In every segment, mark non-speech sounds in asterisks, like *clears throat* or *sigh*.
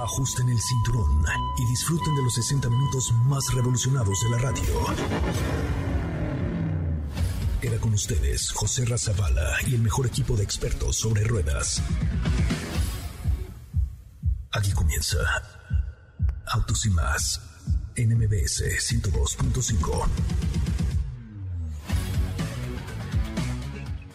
Ajusten el cinturón y disfruten de los 60 minutos más revolucionados de la radio. Queda con ustedes José Razabala y el mejor equipo de expertos sobre ruedas. Aquí comienza Autos y más en MBS 102.5.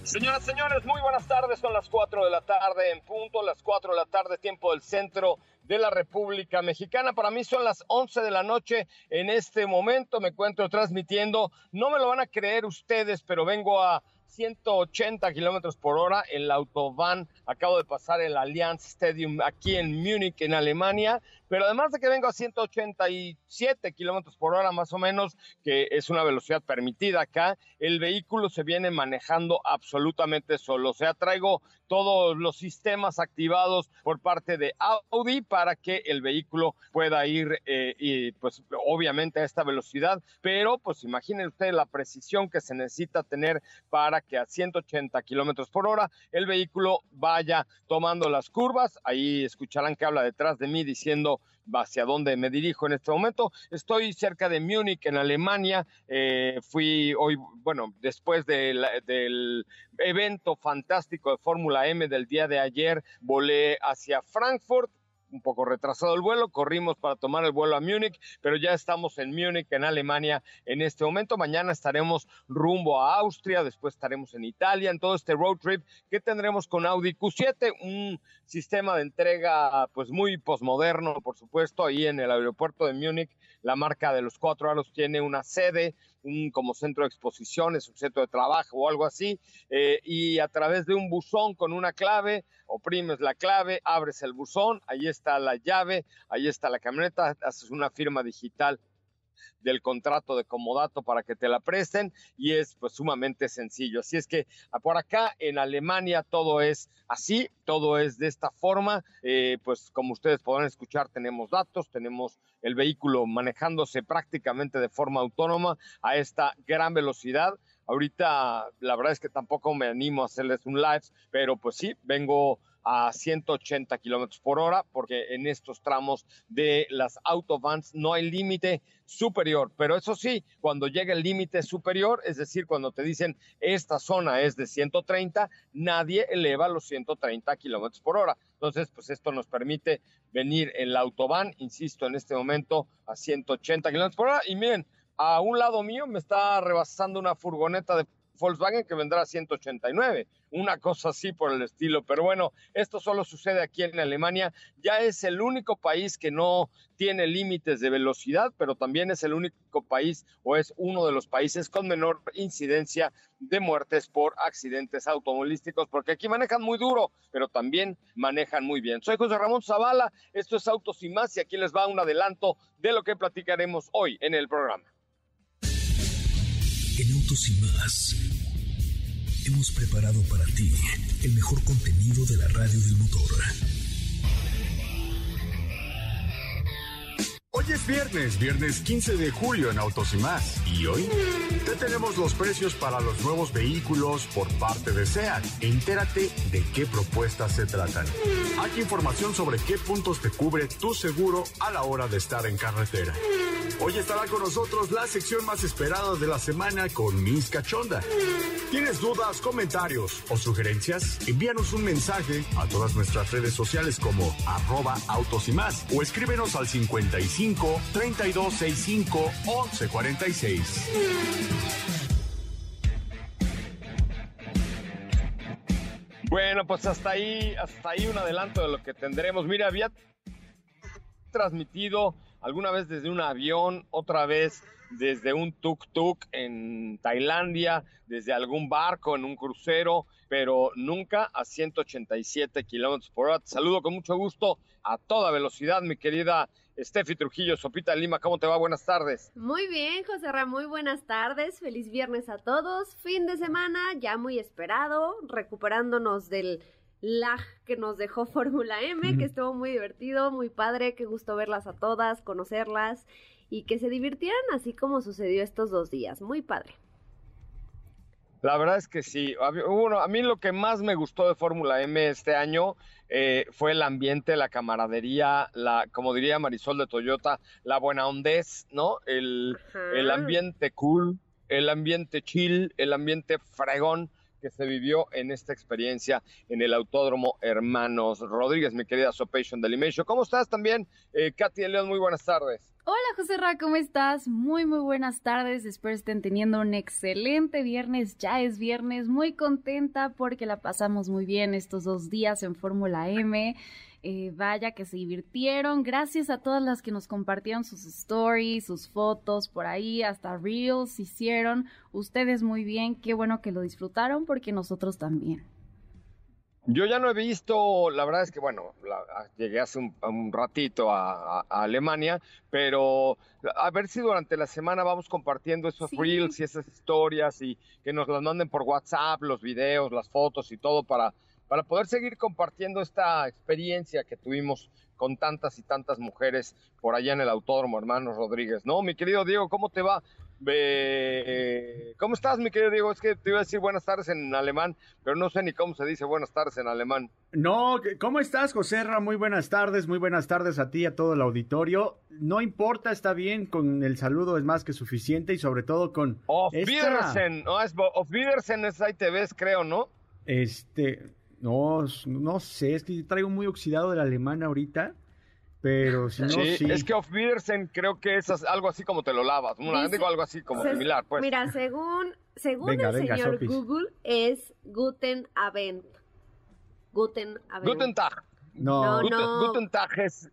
Señoras, señores, muy buenas tardes. Son las 4 de la tarde en punto, las 4 de la tarde, tiempo del centro de la República Mexicana. Para mí son las 11 de la noche en este momento. Me encuentro transmitiendo. No me lo van a creer ustedes, pero vengo a 180 kilómetros por hora en la autobahn. Acabo de pasar el Allianz Stadium aquí en Múnich, en Alemania. Pero además de que vengo a 187 kilómetros por hora, más o menos, que es una velocidad permitida acá, el vehículo se viene manejando absolutamente solo. O sea, traigo todos los sistemas activados por parte de Audi para que el vehículo pueda ir, eh, pues obviamente a esta velocidad. Pero pues imaginen ustedes la precisión que se necesita tener para que a 180 kilómetros por hora el vehículo vaya tomando las curvas. Ahí escucharán que habla detrás de mí diciendo hacia dónde me dirijo en este momento. Estoy cerca de Múnich, en Alemania. Eh, fui hoy, bueno, después del, del evento fantástico de Fórmula M del día de ayer, volé hacia Frankfurt un poco retrasado el vuelo, corrimos para tomar el vuelo a Múnich, pero ya estamos en Múnich, en Alemania, en este momento. Mañana estaremos rumbo a Austria, después estaremos en Italia, en todo este road trip que tendremos con Audi Q7, un sistema de entrega pues muy posmoderno, por supuesto, ahí en el aeropuerto de Múnich. La marca de los cuatro aros tiene una sede, un como centro de exposiciones, un centro de trabajo o algo así, eh, y a través de un buzón con una clave, oprimes la clave, abres el buzón, ahí está la llave, ahí está la camioneta, haces una firma digital del contrato de comodato para que te la presten y es pues sumamente sencillo. Así es que ah, por acá en Alemania todo es así, todo es de esta forma. Eh, pues como ustedes podrán escuchar, tenemos datos, tenemos el vehículo manejándose prácticamente de forma autónoma a esta gran velocidad. Ahorita la verdad es que tampoco me animo a hacerles un live, pero pues sí, vengo a 180 kilómetros por hora, porque en estos tramos de las autobahns no hay límite superior. Pero eso sí, cuando llega el límite superior, es decir, cuando te dicen esta zona es de 130, nadie eleva los 130 kilómetros por hora. Entonces, pues esto nos permite venir en la autobahn, insisto, en este momento a 180 kilómetros por hora. Y miren, a un lado mío me está rebasando una furgoneta de Volkswagen que vendrá a 189, una cosa así por el estilo. Pero bueno, esto solo sucede aquí en Alemania. Ya es el único país que no tiene límites de velocidad, pero también es el único país o es uno de los países con menor incidencia de muertes por accidentes automovilísticos, porque aquí manejan muy duro, pero también manejan muy bien. Soy José Ramón Zavala, esto es Autos y más, y aquí les va un adelanto de lo que platicaremos hoy en el programa. En Autos y más hemos preparado para ti el mejor contenido de la radio del motor. Hoy es viernes, viernes 15 de julio en Autos y más. Y hoy te tenemos los precios para los nuevos vehículos por parte de SEAT. Entérate de qué propuestas se tratan. Hay información sobre qué puntos te cubre tu seguro a la hora de estar en carretera. Hoy estará con nosotros la sección más esperada de la semana con Miss Cachonda. ¿Tienes dudas, comentarios o sugerencias? Envíanos un mensaje a todas nuestras redes sociales como arroba autos y más o escríbenos al 55 3265 1146. Bueno, pues hasta ahí, hasta ahí un adelanto de lo que tendremos. Mira, había transmitido alguna vez desde un avión, otra vez desde un tuk-tuk en Tailandia, desde algún barco en un crucero, pero nunca a 187 kilómetros por hora. Te saludo con mucho gusto a toda velocidad, mi querida Steffi Trujillo, Sopita Lima. ¿Cómo te va? Buenas tardes. Muy bien, José Ramón, muy buenas tardes. Feliz viernes a todos. Fin de semana ya muy esperado, recuperándonos del lag que nos dejó *laughs* Fórmula M, que estuvo muy divertido, muy padre, qué gusto verlas a todas, conocerlas y que se divirtieran así como sucedió estos dos días. Muy padre. La verdad es que sí. Bueno, a mí lo que más me gustó de Fórmula M este año eh, fue el ambiente, la camaradería, la, como diría Marisol de Toyota, la buena ondez, ¿no? El, el ambiente cool, el ambiente chill, el ambiente fregón que se vivió en esta experiencia en el Autódromo Hermanos Rodríguez, mi querida Sopation Delimation. ¿Cómo estás también, eh, Katy León? Muy buenas tardes. Hola José Ra, ¿cómo estás? Muy, muy buenas tardes. Espero estén teniendo un excelente viernes. Ya es viernes, muy contenta porque la pasamos muy bien estos dos días en Fórmula M. Eh, vaya que se divirtieron. Gracias a todas las que nos compartieron sus stories, sus fotos por ahí, hasta reels hicieron. Ustedes muy bien, qué bueno que lo disfrutaron porque nosotros también. Yo ya no he visto, la verdad es que, bueno, llegué hace un, ratito a, Alemania, pero a ver si durante la semana vamos compartiendo esos reels y esas historias y que nos las manden por WhatsApp, los videos, las fotos y todo para para poder seguir compartiendo esta experiencia que tuvimos con tantas y tantas mujeres por allá en el Autódromo Hermanos Rodríguez. No, mi querido Diego, ¿cómo te va? ¿Cómo estás, mi querido Diego? Es que te iba a decir buenas tardes en alemán, pero no sé ni cómo se dice buenas tardes en alemán. No, ¿cómo estás, José Ra? Muy buenas tardes, muy buenas tardes a ti y a todo el auditorio. No importa, está bien, con el saludo es más que suficiente y sobre todo con... Auf Wiedersehen, no, es, Auf Wiedersehen es ahí te ves, creo, ¿no? Este, no, no sé, es que traigo muy oxidado del alemán ahorita. Pero si no, sí, Es que Auf Wiedersehen creo que es algo así como te lo lavas. digo algo así como similar, pues. Mira, según, según el señor Google, es Guten Abend. Guten Abend. Guten Tag. No, no, Guten Tag es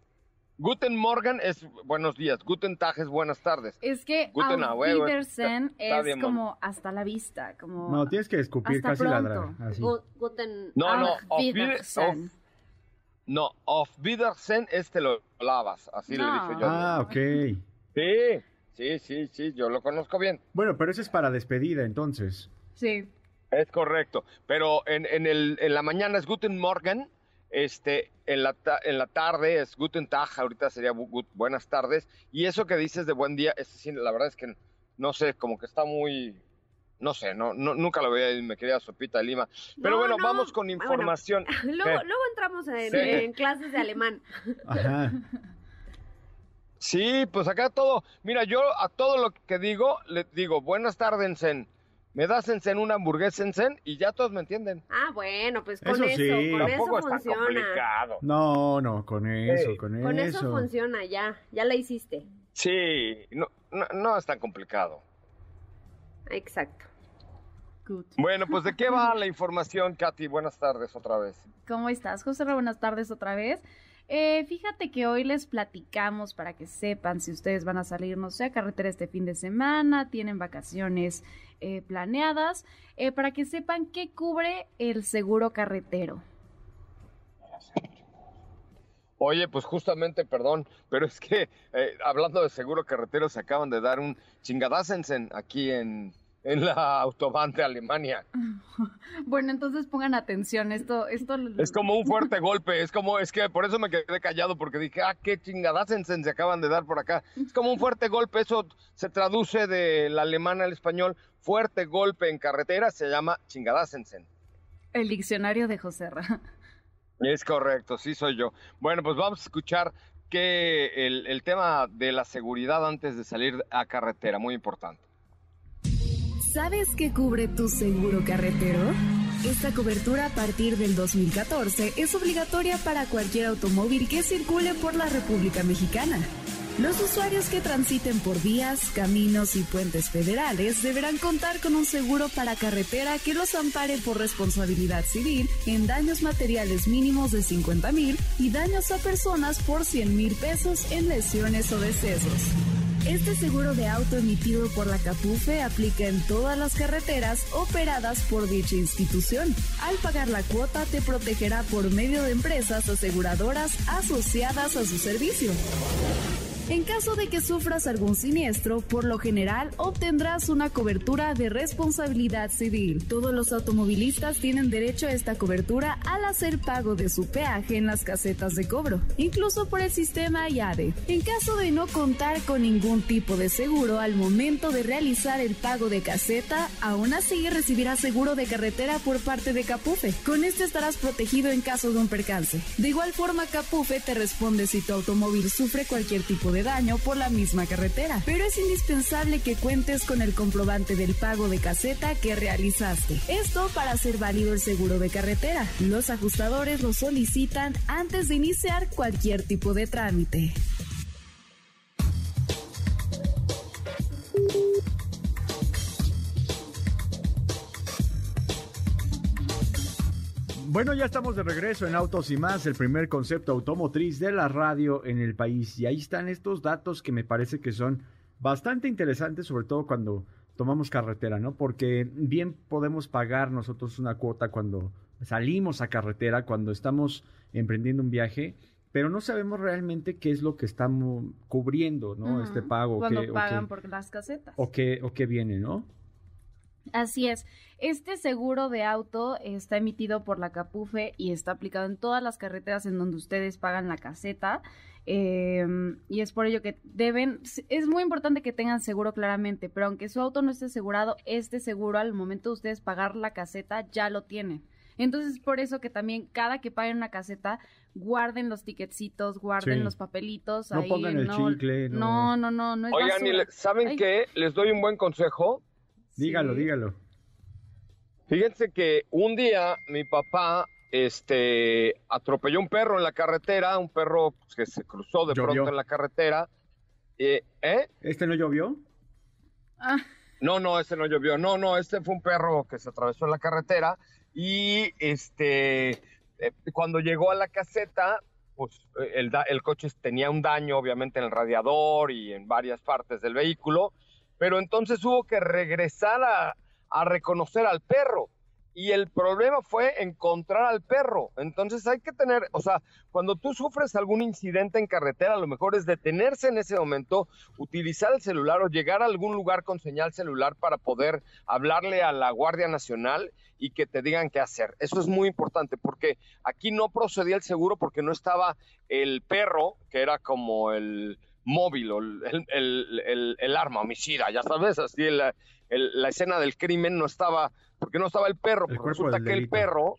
Guten Morgen es buenos días, Guten Tag es buenas tardes. Es que Guten Auf Wiedersehen es como hasta la vista, como No, tienes que escupir casi ladrar, Guten No, no, Auf Wiedersehen. No, Auf Wiedersehen es te lo lavas, así le dije yo. Ah, ok. Sí, sí, sí, sí, yo lo conozco bien. Bueno, pero eso es para despedida, entonces. Sí. Es correcto, pero en, en, el, en la mañana es Guten Morgen este, en la, en la tarde es Guten Tag, ahorita sería buenas tardes. Y eso que dices de buen día, es, la verdad es que no sé, como que está muy, no sé, no, nunca lo veía y me quería sopita de lima. Pero bueno, vamos con información. *laughs* luego, luego, entramos en, clases de alemán. Sí, pues acá todo, mira, yo a todo lo que digo, le digo buenas tardes en me das en una hamburguesa en Zen y ya todos me entienden. Ah, bueno, pues con eso, sí. con eso funciona. complicado. No, no, con eso, con, eso. Con eso funciona, ya, ya la hiciste. Sí, no, no, es tan complicado. Exacto. Bueno, pues ¿de qué va la información, Katy? Buenas tardes otra vez. ¿Cómo estás, José? Buenas tardes otra vez. Eh, fíjate que hoy les platicamos para que sepan si ustedes van a salir, no sé, a carretera este fin de semana, tienen vacaciones eh, planeadas, eh, para que sepan qué cubre el seguro carretero. Oye, pues justamente, perdón, pero es que hablando de seguro carretero, se acaban de dar un chingadasensen aquí en, en la autobahn de Alemania. *laughs* Bueno, entonces pongan atención, esto, esto... Es como un fuerte golpe, es como, es que por eso me quedé callado, porque dije, ah, qué chingadas se acaban de dar por acá. Es como un fuerte golpe, eso se traduce del alemán al español, fuerte golpe en carretera, se llama chingadasensen. El diccionario de José Ra. Es correcto, sí soy yo. Bueno, pues vamos a escuchar que el, el tema de la seguridad antes de salir a carretera, muy importante. ¿Sabes qué cubre tu seguro carretero? Esta cobertura a partir del 2014 es obligatoria para cualquier automóvil que circule por la República Mexicana. Los usuarios que transiten por vías, caminos y puentes federales deberán contar con un seguro para carretera que los ampare por responsabilidad civil en daños materiales mínimos de 50 mil y daños a personas por 100 mil pesos en lesiones o decesos. Este seguro de auto emitido por la CAPUFE aplica en todas las carreteras operadas por dicha institución. Al pagar la cuota te protegerá por medio de empresas aseguradoras asociadas a su servicio. En caso de que sufras algún siniestro, por lo general obtendrás una cobertura de responsabilidad civil. Todos los automovilistas tienen derecho a esta cobertura al hacer pago de su peaje en las casetas de cobro, incluso por el sistema IADE. En caso de no contar con ningún tipo de seguro al momento de realizar el pago de caseta, aún así recibirás seguro de carretera por parte de Capufe. Con este estarás protegido en caso de un percance. De igual forma, Capufe te responde si tu automóvil sufre cualquier tipo de daño por la misma carretera, pero es indispensable que cuentes con el comprobante del pago de caseta que realizaste. Esto para hacer válido el seguro de carretera. Los ajustadores lo solicitan antes de iniciar cualquier tipo de trámite. Bueno, ya estamos de regreso en Autos y más, el primer concepto automotriz de la radio en el país. Y ahí están estos datos que me parece que son bastante interesantes, sobre todo cuando tomamos carretera, ¿no? Porque bien podemos pagar nosotros una cuota cuando salimos a carretera, cuando estamos emprendiendo un viaje, pero no sabemos realmente qué es lo que estamos cubriendo, ¿no? Este pago. Cuando qué- o pagan qué- por las casetas. o qué, o qué viene, ¿no? Así es. Este seguro de auto está emitido por la Capufe y está aplicado en todas las carreteras en donde ustedes pagan la caseta. eh, y es por ello que deben, es muy importante que tengan seguro claramente, pero aunque su auto no esté asegurado, este seguro al momento de ustedes pagar la caseta ya lo tienen. Entonces es por eso que también cada que paguen una caseta, guarden los ticketcitos, guarden Sí. los papelitos. No ahí, pongan el no, chicle, no. No, no, no, no es Oigan, basura. ¿saben Ay. qué? Les doy un buen consejo. Dígalo, Sí. dígalo. Fíjense que un día mi papá este, atropelló un perro en la carretera, un perro pues, que se cruzó de Llovió. pronto en la carretera. Eh, ¿eh? ¿Este no llovió? Ah, No, no, ese no llovió. No, no, este fue un perro que se atravesó en la carretera y este, eh, cuando llegó a la caseta, pues eh, el, da- el coche tenía un daño obviamente en el radiador y en varias partes del vehículo, pero entonces hubo que regresar a, reconocer al perro. Y el problema fue encontrar al perro. Entonces hay que tener, o sea, cuando tú sufres algún incidente en carretera, lo mejor es detenerse en ese momento, utilizar el celular o llegar a algún lugar con señal celular para poder hablarle a la Guardia Nacional y que te digan qué hacer. Eso es muy importante porque aquí no procedía el seguro porque no estaba el perro, que era como el móvil o el, el- el- el arma homicida, ya sabes, así la, el- la escena del crimen no estaba, porque no estaba el perro, El porque resulta que el perro,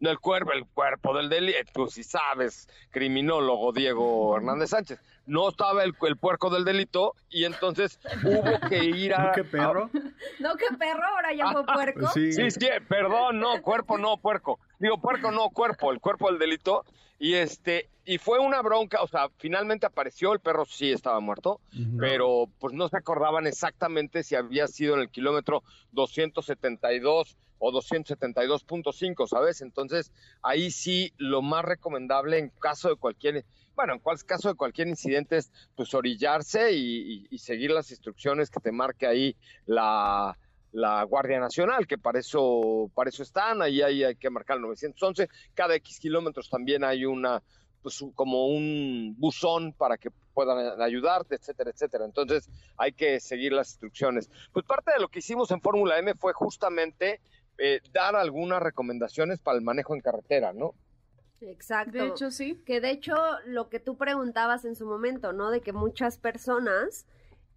no el cuerpo, el cuerpo del delito, tú sí sabes, criminólogo Diego Hernández Sánchez, no estaba el, el puerco del delito y entonces hubo que ir a... *laughs* ¿No qué perro? *laughs* No, qué perro, ahora ya fue puerco. Sí. Sí, sí, perdón, no, cuerpo, no, puerco. Digo, puerco, no, cuerpo, el cuerpo del delito. Y este, y fue una bronca, o sea, finalmente apareció, el perro sí estaba muerto, pero pues no se acordaban exactamente si había sido en el kilómetro 272 o 272.5, ¿sabes? Entonces, ahí sí lo más recomendable en caso de cualquier, bueno, en cual, caso de cualquier incidente es pues orillarse y, y- y seguir las instrucciones que te marque ahí la, la Guardia Nacional, que para eso, para eso están, ahí, ahí hay que marcar el 911, cada X kilómetros también hay una, pues como un buzón para que puedan ayudarte, etcétera, etcétera. Entonces hay que seguir las instrucciones. Pues parte de lo que hicimos en Fórmula M fue justamente eh, dar algunas recomendaciones para el manejo en carretera, ¿no? Exacto. de hecho, sí. Que de hecho lo que tú preguntabas en su momento, ¿no? De que muchas personas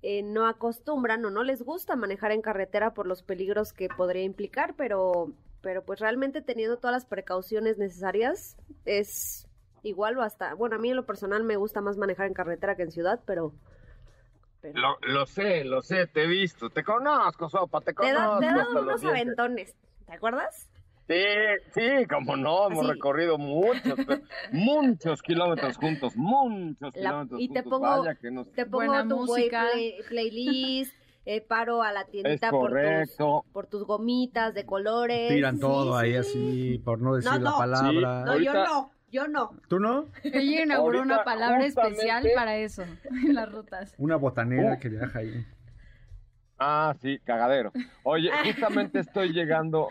eh, no acostumbran o no les gusta manejar en carretera por los peligros que podría implicar, pero, pero pues realmente teniendo todas las precauciones necesarias es igual o hasta, bueno, a mí en lo personal me gusta más manejar en carretera que en ciudad, pero... pero Lo, lo sé, lo sé, te he visto, te conozco, Sopa, te te, da- conozco. te he dado unos aventones, ¿te acuerdas? Sí, sí, como no, hemos recorrido muchos, muchos kilómetros juntos, muchos La- kilómetros y te pongo- Vaya que nos- Te pongo Buena tu música. play- playlist, eh, paro a la tiendita por tus, por tus gomitas de colores. Tiran Sí, todo ahí sí. así, por no decir No, la no. palabra. No, yo no, yo no. ¿Tú no? Ella inauguró una palabra justamente- especial para eso, *laughs* en las rutas. Una botanera Uh. que viaja ahí. Ah, sí, cagadero. Oye, *laughs* justamente estoy llegando,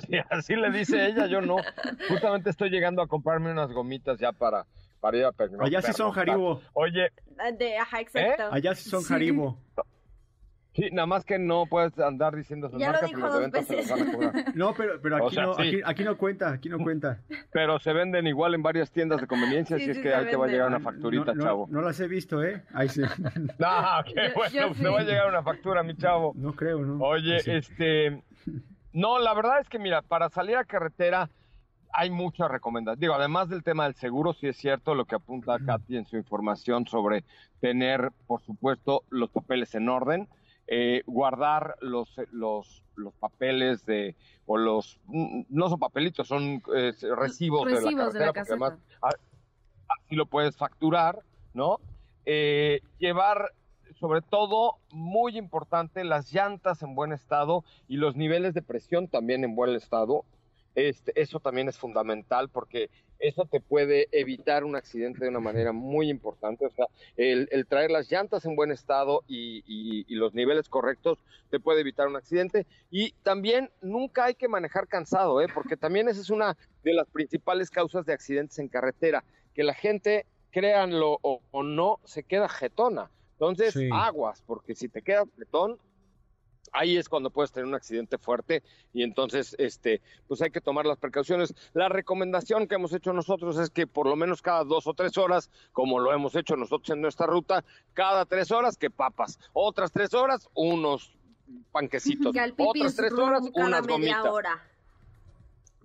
sí, así le dice ella, yo no. Justamente estoy llegando a comprarme unas gomitas ya para para ir a pernoctar. Allá sí son jaribo. Oye, De, ajá, exacto. Allá sí son Sí. jaribo. sí, nada más que no puedes andar diciendo sus Ya lo marcas dijo porque dos veces. No, pero, pero O aquí, sea, no, sí. aquí, aquí no cuenta, aquí no cuenta. Pero se venden igual en varias tiendas de conveniencia, Sí, así es que ahí te va a llegar una facturita, no, no- chavo. No las he visto, ¿eh? Ahí sí. *laughs* No, qué Yo- bueno, yo te va a llegar una factura, mi chavo. No creo, ¿no? Oye, Sí. este, no, la verdad es que mira, para salir a carretera hay muchas recomendaciones. Digo, además del tema del seguro, sí es cierto lo que apunta Katy en su información sobre tener, por supuesto, los papeles en orden, eh, guardar los, los, los papeles de, o los, no son papelitos, son eh, recibos, Recibos de de la carretera, porque además a- así lo puedes facturar, ¿no? Eh, llevar, sobre todo, muy importante, las llantas en buen estado y los niveles de presión también en buen estado. Este, eso también es fundamental porque eso te puede evitar un accidente de una manera muy importante. O sea, el, el traer las llantas en buen estado y, y- los niveles correctos te puede evitar un accidente. Y también nunca hay que manejar cansado, ¿eh? porque también esa es una de las principales causas de accidentes en carretera, que la gente, créanlo o, o no, se queda jetona. Entonces, Sí. aguas, porque si te quedas jetón, ahí es cuando puedes tener un accidente fuerte y entonces este pues hay que tomar las precauciones la recomendación que hemos hecho nosotros es que por lo menos cada dos o tres horas como lo hemos hecho nosotros en nuestra ruta cada tres horas que papas otras tres horas unos panquecitos *laughs* otras tres horas unas media gomitas hora.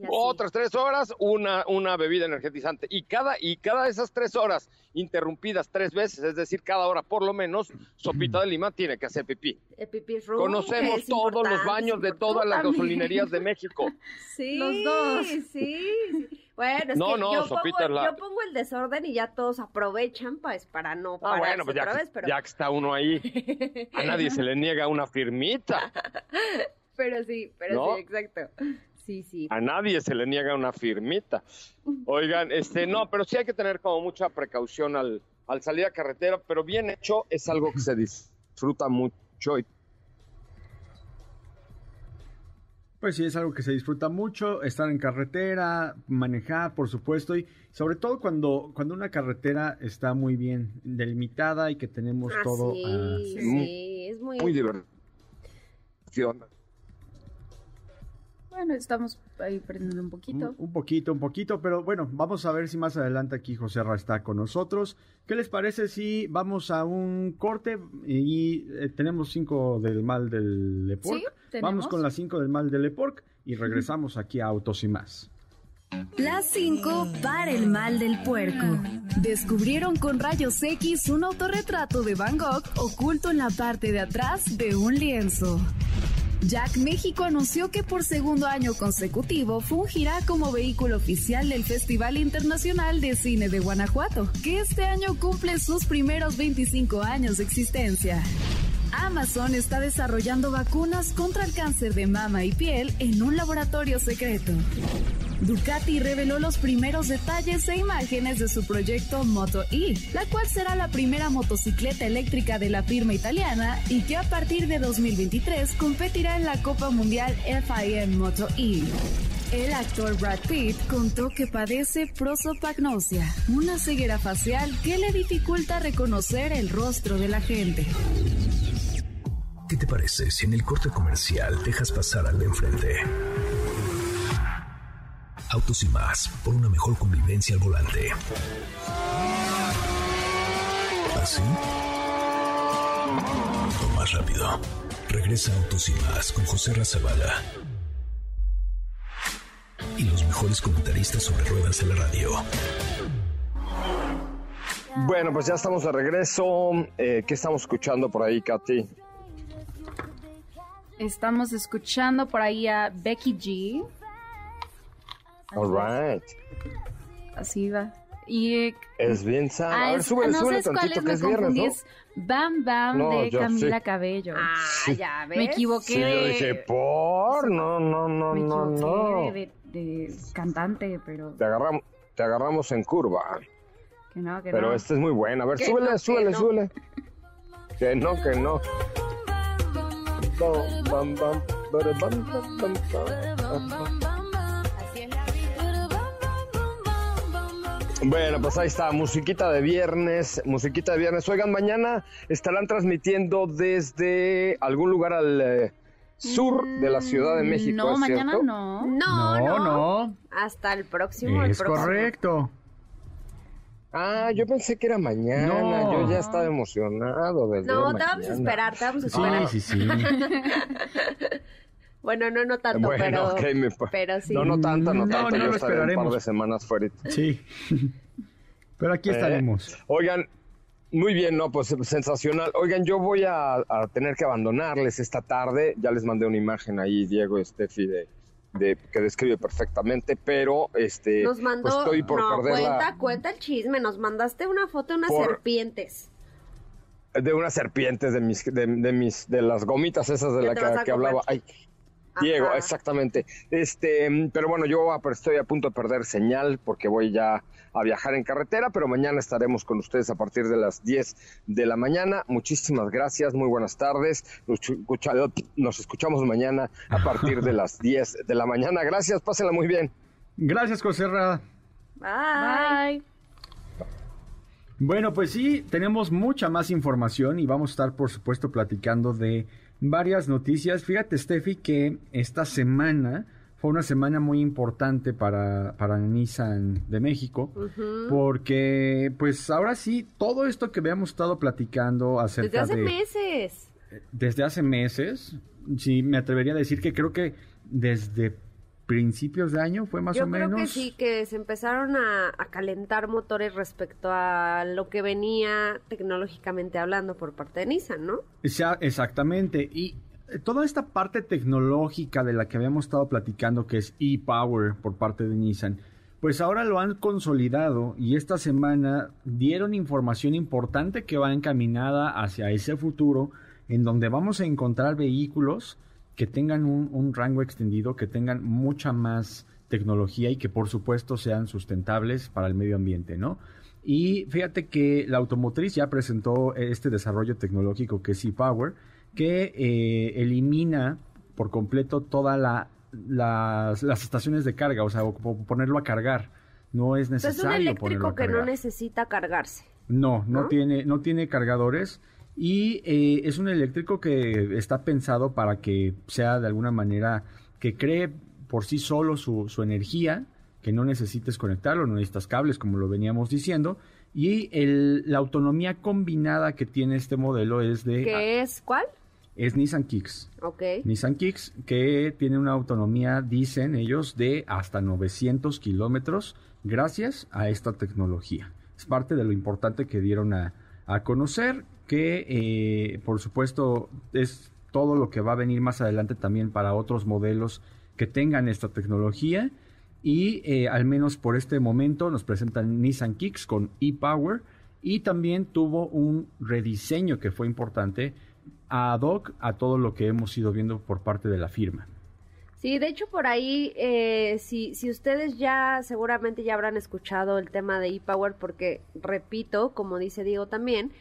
Otras tres horas una, una bebida energizante y cada y cada de esas tres horas interrumpidas tres veces es decir cada hora por lo menos sopita de lima tiene que hacer pipí El pipis room, conocemos todos los baños de todas las también. gasolinerías de México *laughs* Sí, Los dos. Sí, sí. Bueno, es No, que no, yo, Sopita pongo, es la- yo pongo el desorden y ya todos aprovechan pues, para no Ah, bueno, pues ya, otra que- vez, pero, ya que está uno ahí, a nadie se le niega una firmita. *laughs* pero sí, pero ¿No? sí, exacto. Sí, sí. A nadie se le niega una firmita. *laughs* Oigan, este, no, pero sí hay que tener como mucha precaución al, al salir a carretera, pero bien hecho es algo que se disfruta mucho y Pues sí, es algo que se disfruta mucho, estar en carretera, manejar, por supuesto, y sobre todo cuando, cuando una carretera está muy bien delimitada y que tenemos Ah, todo... sí, sí, es muy... muy divertido. Bueno, estamos ahí prendiendo un poquito. Un, un poquito, un poquito, pero bueno, vamos a ver si más adelante aquí José Ra está con nosotros. ¿Qué les parece si vamos a un corte y eh, tenemos cinco del mal del Leporc? Sí, tenemos. Vamos con las cinco del mal del Leporc y regresamos aquí a Autos y más. Las 5 para el mal del puerco. Descubrieron con rayos X un autorretrato de Van Gogh oculto en la parte de atrás de un lienzo. Jack México anunció que por segundo año consecutivo fungirá como vehículo oficial del Festival Internacional de Cine de Guanajuato, que este año cumple sus primeros 25 años de existencia. Amazon está desarrollando vacunas contra el cáncer de mama y piel en un laboratorio secreto. Ducati reveló los primeros detalles e imágenes de su proyecto Moto E, la cual será la primera motocicleta eléctrica de la firma italiana y que a partir de 2023 competirá en la Copa Mundial FIM Moto E. El actor Brad Pitt contó que padece prosopagnosia, una ceguera facial que le dificulta reconocer el rostro de la gente. ¿Qué te parece si en el corte comercial dejas pasar al de enfrente? Autos y más, por una mejor convivencia al volante. ¿Así? O más rápido. Regresa Autos y más con José Razabala. Y los mejores comentaristas sobre ruedas de la radio. Bueno, pues ya estamos de regreso. Eh, ¿Qué estamos escuchando por ahí, Katy? Estamos escuchando por ahí a Becky G. All right. Así va. Y eh, Es bien sano. ah, A ver, no súbele sé cuál tantito, es, que me es viernes, confundí. ¿no? Es Bam Bam No, de Camila sí. Cabello. Ah, ya ves. Me equivoqué Sí, yo dije, por, no, no, no, Me no, no. de, de- de cantante, pero Te agarramos, te agarramos en curva. que no, que Pero no. esta es muy buena. A ver, Que súbele, no, que súbele, no. súbele. Que no, que no. Bam, bam, bam, bam, bam, bam, bam. Bueno, pues ahí está, musiquita de viernes, musiquita de viernes. Oigan, mañana estarán transmitiendo desde algún lugar al eh, sur de la Ciudad de México. No, ¿es mañana cierto? no. No, No, no, no. Hasta el próximo. el Es próximo. correcto. Ah, yo pensé que era mañana. No. Yo ya estaba emocionado. Del día No, te vamos a esperar, te vamos a esperar. Sí, sí, sí. *laughs* Bueno, no, no tanto, Bueno, pero, me sí. No, no tanto, no No, tanto. no yo lo estaré un par de semanas fuera. Sí. *laughs* Pero aquí Eh, estaremos. Oigan, muy bien, no, pues sensacional. Oigan, yo voy a, a tener que abandonarles esta tarde. Ya les mandé una imagen ahí, Diego y Steffi, de, de- que describe perfectamente, pero este, Nos mandó, pues estoy por no, cuenta, cuenta el chisme, nos mandaste una foto de unas Por- serpientes. de unas serpientes de mis, de, de mis, de las gomitas esas de ¿Qué la te que, que hablaba. Ay, Diego, Ajá. exactamente. Este, pero bueno, yo estoy a punto de perder señal porque voy ya a viajar en carretera, pero mañana estaremos con ustedes a partir de las 10 de la mañana. Muchísimas gracias, muy buenas tardes. Nos, escucha- nos escuchamos mañana a partir de *laughs* las 10 de la mañana. Gracias, pásenla muy bien. Gracias, Joserra. Bye. Bye. Bueno, pues sí, tenemos mucha más información y vamos a estar, por supuesto, platicando de varias noticias. Fíjate, Steffi, que esta semana fue una semana muy importante para, para Nissan de México, porque pues ahora sí, todo esto que habíamos estado platicando Desde acerca hace de... meses. Desde hace meses, sí, me atrevería a decir que creo que desde principios de año fue más Yo o creo menos... que sí, que se empezaron a, a calentar motores respecto a lo que venía tecnológicamente hablando por parte de Nissan, ¿no? Ya, exactamente. Y toda esta parte tecnológica de la que habíamos estado platicando, que es e-Power por parte de Nissan, pues ahora lo han consolidado y esta semana dieron información importante que va encaminada hacia ese futuro en donde vamos a encontrar vehículos que tengan un, un rango extendido, que tengan mucha más tecnología y que por supuesto sean sustentables para el medio ambiente, ¿no? Y fíjate que la automotriz ya presentó este desarrollo tecnológico que es e-Power, que eh, elimina por completo todas la, las, las estaciones de carga, o sea, o- o ponerlo a cargar. No es O sea, es un necesario ponerlo eléctrico que no necesita cargarse. No, no, ¿no? tiene, no tiene cargadores y eh, es un eléctrico que está pensado para que sea de alguna manera que cree por sí solo su, su energía, que no necesites conectarlo, no necesitas cables como lo veníamos diciendo y el, la autonomía combinada que tiene este modelo es de ¿Qué es cuál? es Nissan Kicks. Ok. Nissan Kicks, que tiene una autonomía, dicen ellos, de hasta 900 kilómetros gracias a esta tecnología. Es parte de lo importante que dieron a, a conocer, que eh, por supuesto es todo lo que va a venir más adelante también para otros modelos que tengan esta tecnología. Y eh, al menos por este momento nos presentan Nissan Kicks con e-Power y también tuvo un rediseño que fue importante ad hoc a todo lo que hemos ido viendo por parte de la firma. Sí, de hecho por ahí, eh, si, si ustedes ya seguramente ya habrán escuchado el tema de ePower, porque repito, como dice Diego también,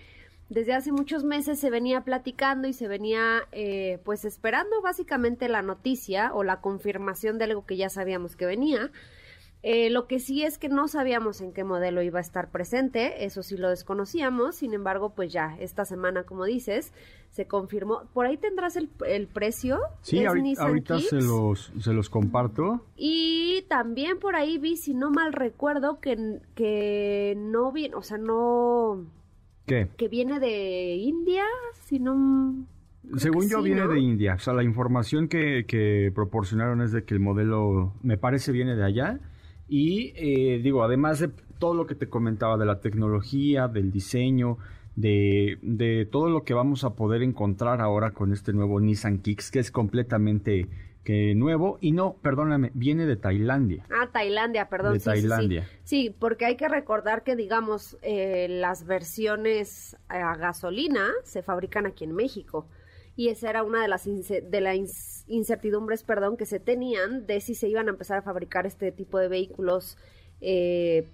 desde hace muchos meses se venía platicando y se venía eh, pues esperando básicamente la noticia o la confirmación de algo que ya sabíamos que venía. Eh, lo que sí es que no sabíamos en qué modelo iba a estar presente, eso sí lo desconocíamos, sin embargo, pues ya esta semana, como dices, se confirmó. ¿Por ahí tendrás el, el precio? Sí, ahorita, ahorita se, los, se los comparto. Y también por ahí vi, si no mal recuerdo, que, que no viene, o sea, no, ¿Qué? que viene de India, si no... Según yo sí, viene ¿no? de India, o sea, la información que, que proporcionaron es de que el modelo, me parece, viene de allá. Y eh, digo, además de todo lo que te comentaba de la tecnología, del diseño, de, de todo lo que vamos a poder encontrar ahora con este nuevo Nissan Kicks, que es completamente que nuevo. Y no, perdóname, viene de Tailandia. Ah, Tailandia, perdón. De sí, sí, sí. Tailandia. Sí, porque hay que recordar que, digamos, eh, las versiones a gasolina se fabrican aquí en México. Y esa era una de las de las incertidumbres, perdón, que se tenían de si se iban a empezar a fabricar este tipo de vehículos eh,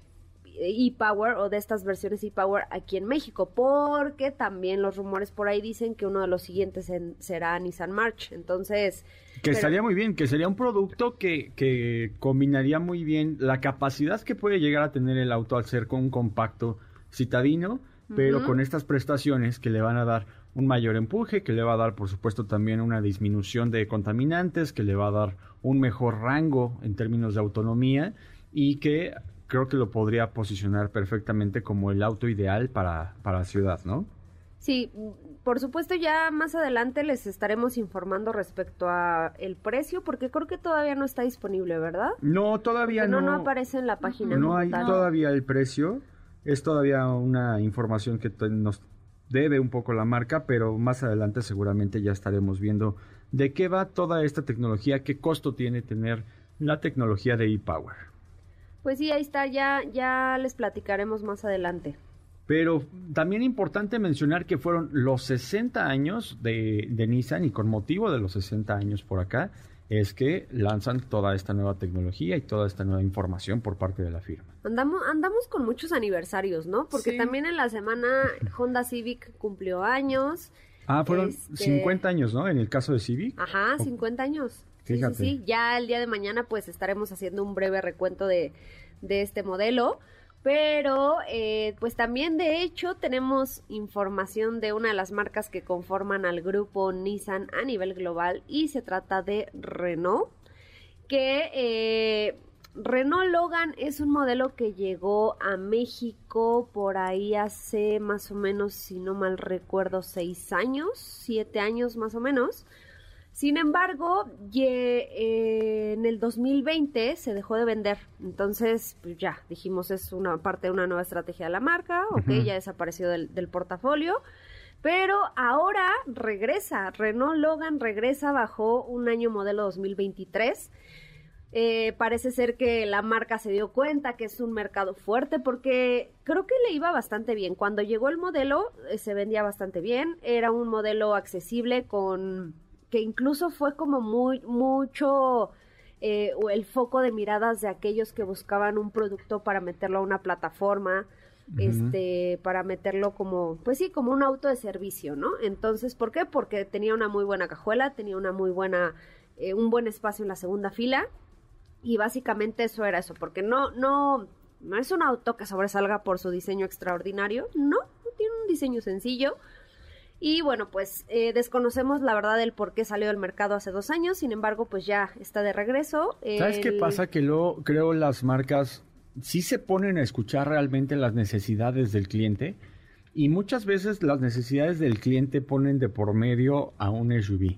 e-Power o de estas versiones e-Power aquí en México, porque también los rumores por ahí dicen que uno de los siguientes será Nissan March. Entonces... Que estaría muy bien, que sería un producto que, que combinaría muy bien la capacidad que puede llegar a tener el auto al ser con un compacto citadino, pero con estas prestaciones que le van a dar un mayor empuje, que le va a dar, por supuesto, también una disminución de contaminantes, que le va a dar un mejor rango en términos de autonomía y que creo que lo podría posicionar perfectamente como el auto ideal para, para la ciudad, ¿no? Sí, por supuesto ya más adelante les estaremos informando respecto a el precio porque creo que todavía no está disponible, ¿verdad? No, todavía no. No, aparece en la página. No hay todavía el precio. Es todavía una información que nos debe un poco la marca, pero más adelante seguramente ya estaremos viendo de qué va toda esta tecnología, qué costo tiene tener la tecnología de e-Power. Pues sí, ahí está, ya, ya les platicaremos más adelante. Pero también importante mencionar que fueron los 60 años de, de Nissan y con motivo de los 60 años por acá es que lanzan toda esta nueva tecnología y toda esta nueva información por parte de la firma. Andamos, andamos con muchos aniversarios, ¿no? Porque también en la semana Honda Civic cumplió años. Ah, fueron 50 este años, ¿no? En el caso de Civic. Ajá, 50 años. Fíjate. Sí, sí, Ya el día de mañana pues estaremos haciendo un breve recuento de, de este modelo. Pero, eh, pues también de hecho tenemos información de una de las marcas que conforman al grupo Nissan a nivel global y se trata de Renault, que eh, Renault Logan es un modelo que llegó a México por ahí hace más o menos, si no mal recuerdo, seis años, siete años más o menos. Sin embargo, eh, en el 2020 se dejó de vender. Entonces, pues ya, dijimos, es una parte de una nueva estrategia de la marca, ok, ya desapareció del, del portafolio. Pero ahora regresa, Renault Logan regresa bajo un año modelo 2023. Eh, parece ser que la marca se dio cuenta que es un mercado fuerte porque creo que le iba bastante bien. Cuando llegó el modelo eh, se vendía bastante bien, era un modelo accesible con que incluso fue como muy, mucho eh, el foco de miradas de aquellos que buscaban un producto para meterlo a una plataforma, este, para meterlo como, pues sí, como un auto de servicio, ¿no? Entonces, ¿por qué? Porque tenía una muy buena cajuela, tenía una muy buena, eh, un buen espacio en la segunda fila, y básicamente eso era eso, porque no, no, no es un auto que sobresalga por su diseño extraordinario, no, tiene un diseño sencillo, y bueno, pues eh, desconocemos la verdad el por qué salió del mercado hace dos años, sin embargo, pues ya está de regreso. ¿Sabes qué pasa? Que luego creo las marcas sí se ponen a escuchar realmente las necesidades del cliente y muchas veces las necesidades del cliente ponen de por medio a un SUV.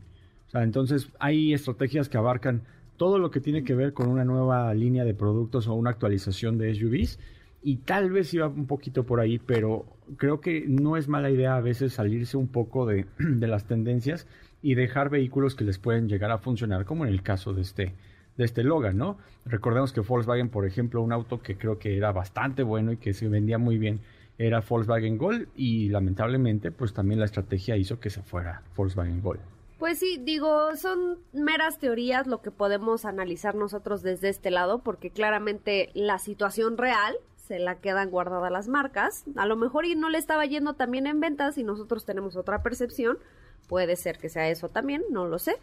O sea, entonces hay estrategias que abarcan todo lo que tiene que ver con una nueva línea de productos o una actualización de SUVs y tal vez iba un poquito por ahí, pero creo que no es mala idea a veces salirse un poco *clears throat* de, las tendencias y dejar vehículos que les pueden llegar a funcionar, como en el caso de este, de este Logan, ¿no? Recordemos que Volkswagen, por ejemplo, un auto que creo que era bastante bueno y que se vendía muy bien, era Volkswagen Gol y lamentablemente pues también la estrategia hizo que se fuera Volkswagen Gol. Pues sí, digo, son meras teorías lo que podemos analizar nosotros desde este lado, porque claramente la situación real se la quedan guardadas las marcas. A lo mejor y no le estaba yendo también en ventas y nosotros tenemos otra percepción. Puede ser que sea eso también, no lo sé.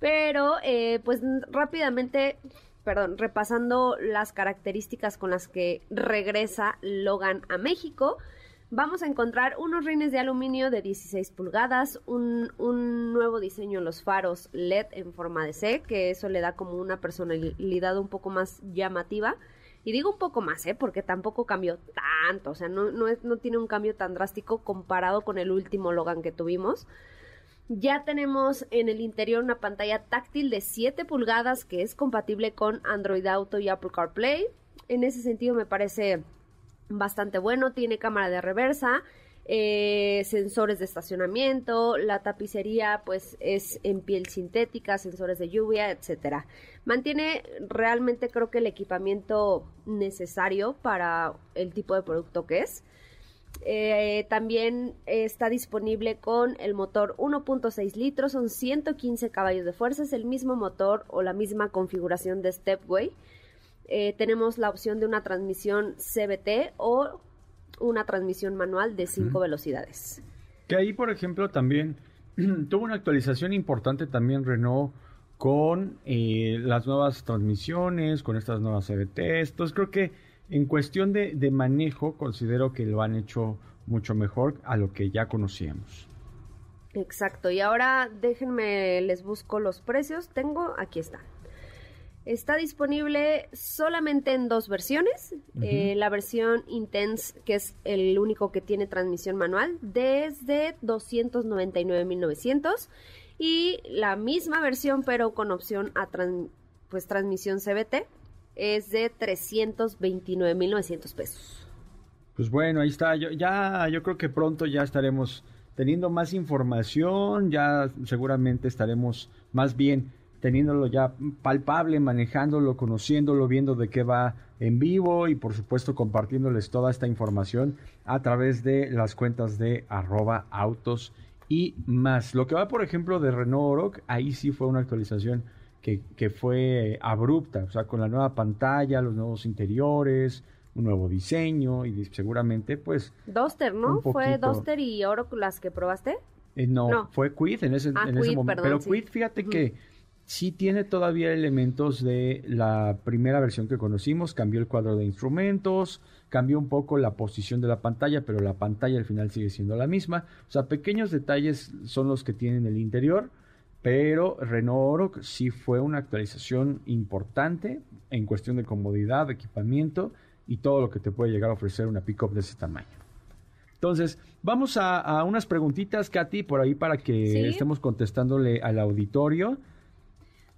Pero eh, pues rápidamente, perdón, repasando las características con las que regresa Logan a México. Vamos a encontrar unos rines de aluminio de 16 pulgadas, un, un, nuevo diseño en los faros LED en forma de C, que eso le da como una personalidad un poco más llamativa. Y digo un poco más, ¿eh? Porque tampoco cambió tanto, o sea, no, no, no tiene un cambio tan drástico comparado con el último Logan que tuvimos. Ya tenemos en el interior una pantalla táctil de 7 pulgadas que es compatible con Android Auto y Apple CarPlay. En ese sentido me parece bastante bueno. Tiene cámara de reversa, eh, sensores de estacionamiento, la tapicería pues es en piel sintética, sensores de lluvia, etcétera. Mantiene realmente creo que el equipamiento necesario para el tipo de producto que es. Eh, también está disponible con el motor 1.6 litros, son 115 caballos de fuerza, es el mismo motor o la misma configuración de Stepway. eh, tenemos la opción de una transmisión CBT o una transmisión manual de cinco velocidades. Que ahí, por ejemplo, también *clears throat* tuvo una actualización importante también Renault con eh, las nuevas transmisiones, con estas nuevas CBTs. Entonces creo que en cuestión de, de manejo considero que lo han hecho mucho mejor a lo que ya conocíamos. Exacto, y ahora déjenme, les busco los precios. Tengo, aquí están. Está disponible solamente en dos versiones. Eh, la versión Intense, que es el único que tiene transmisión manual, desde 299.900. Y la misma versión, pero con opción a pues, transmisión CBT, es de 329.900 pesos. Pues bueno, ahí está. Yo, ya, yo creo que pronto ya estaremos teniendo más información, ya seguramente estaremos más bien teniéndolo ya palpable, manejándolo, conociéndolo, viendo de qué va en vivo y por supuesto compartiéndoles toda esta información a través de las cuentas de arroba autos y más. Lo que va, por ejemplo, de Renault Oroc, ahí sí fue una actualización que, que fue abrupta, o sea, con la nueva pantalla, los nuevos interiores, un nuevo diseño y seguramente pues... Duster, ¿no? ¿Fue Duster y Oroc las que probaste? Eh, no, fue Quid en ese, ah, en ese momento. Pero Quid, fíjate que sí tiene todavía elementos de la primera versión que conocimos, cambió el cuadro de instrumentos, cambió un poco la posición de la pantalla, pero la pantalla al final sigue siendo la misma. O sea, pequeños detalles son los que tienen el interior, pero Renault Oroc sí fue una actualización importante en cuestión de comodidad, de equipamiento y todo lo que te puede llegar a ofrecer una pickup de ese tamaño. Entonces, vamos a, unas preguntitas, Katy, por ahí para que estemos contestándole al auditorio.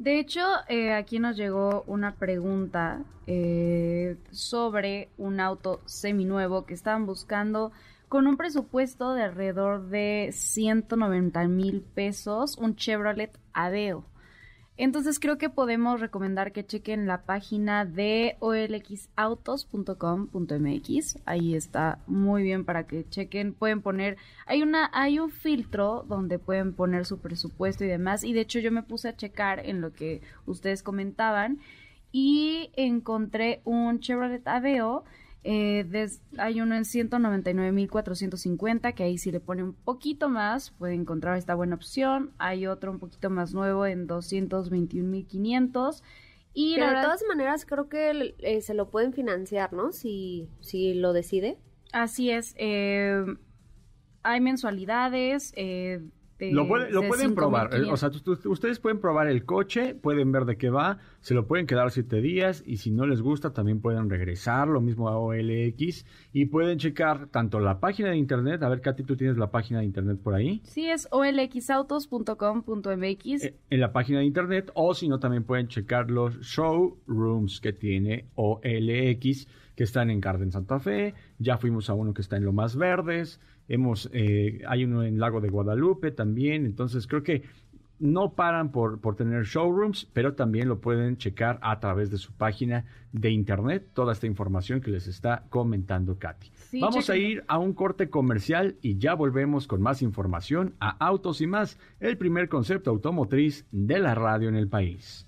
De hecho, eh, aquí nos llegó una pregunta eh, sobre un auto seminuevo que estaban buscando con un presupuesto de alrededor de 190 mil pesos, un Chevrolet Aveo. Entonces creo que podemos recomendar que chequen la página de olxautos.com.mx. Ahí está muy bien para que chequen. Pueden poner, hay una, hay un filtro donde pueden poner su presupuesto y demás. Y de hecho yo me puse a checar en lo que ustedes comentaban y encontré un Chevrolet Aveo eh, hay uno en 199.450 que ahí si le pone un poquito más puede encontrar esta buena opción. Hay otro un poquito más nuevo en 221.500. Y Pero de todas maneras creo que eh, se lo pueden financiar, ¿no? Si, si lo decide. Así es. Eh, hay mensualidades. Eh, lo, pueden probar. Eh, o sea, ustedes pueden probar el coche, pueden ver de qué va, se lo pueden quedar siete días y si no les gusta también pueden regresar, lo mismo a OLX y pueden checar tanto la página de internet, a ver Katy, tú tienes la página de internet por ahí. Sí, es olxautos.com.mx. Eh, en la página de internet o si no también pueden checar los showrooms que tiene OLX que están en Garden Santa Fe, ya fuimos a uno que está en Lo Más Verdes, hemos, eh, hay uno en Lago de Guadalupe también, entonces creo que no paran por, por, tener showrooms, pero también lo pueden checar a través de su página de internet, toda esta información que les está comentando Katy. Vamos a ir a un corte comercial y ya volvemos con más información a Autos y más, el primer concepto automotriz de la radio en el país.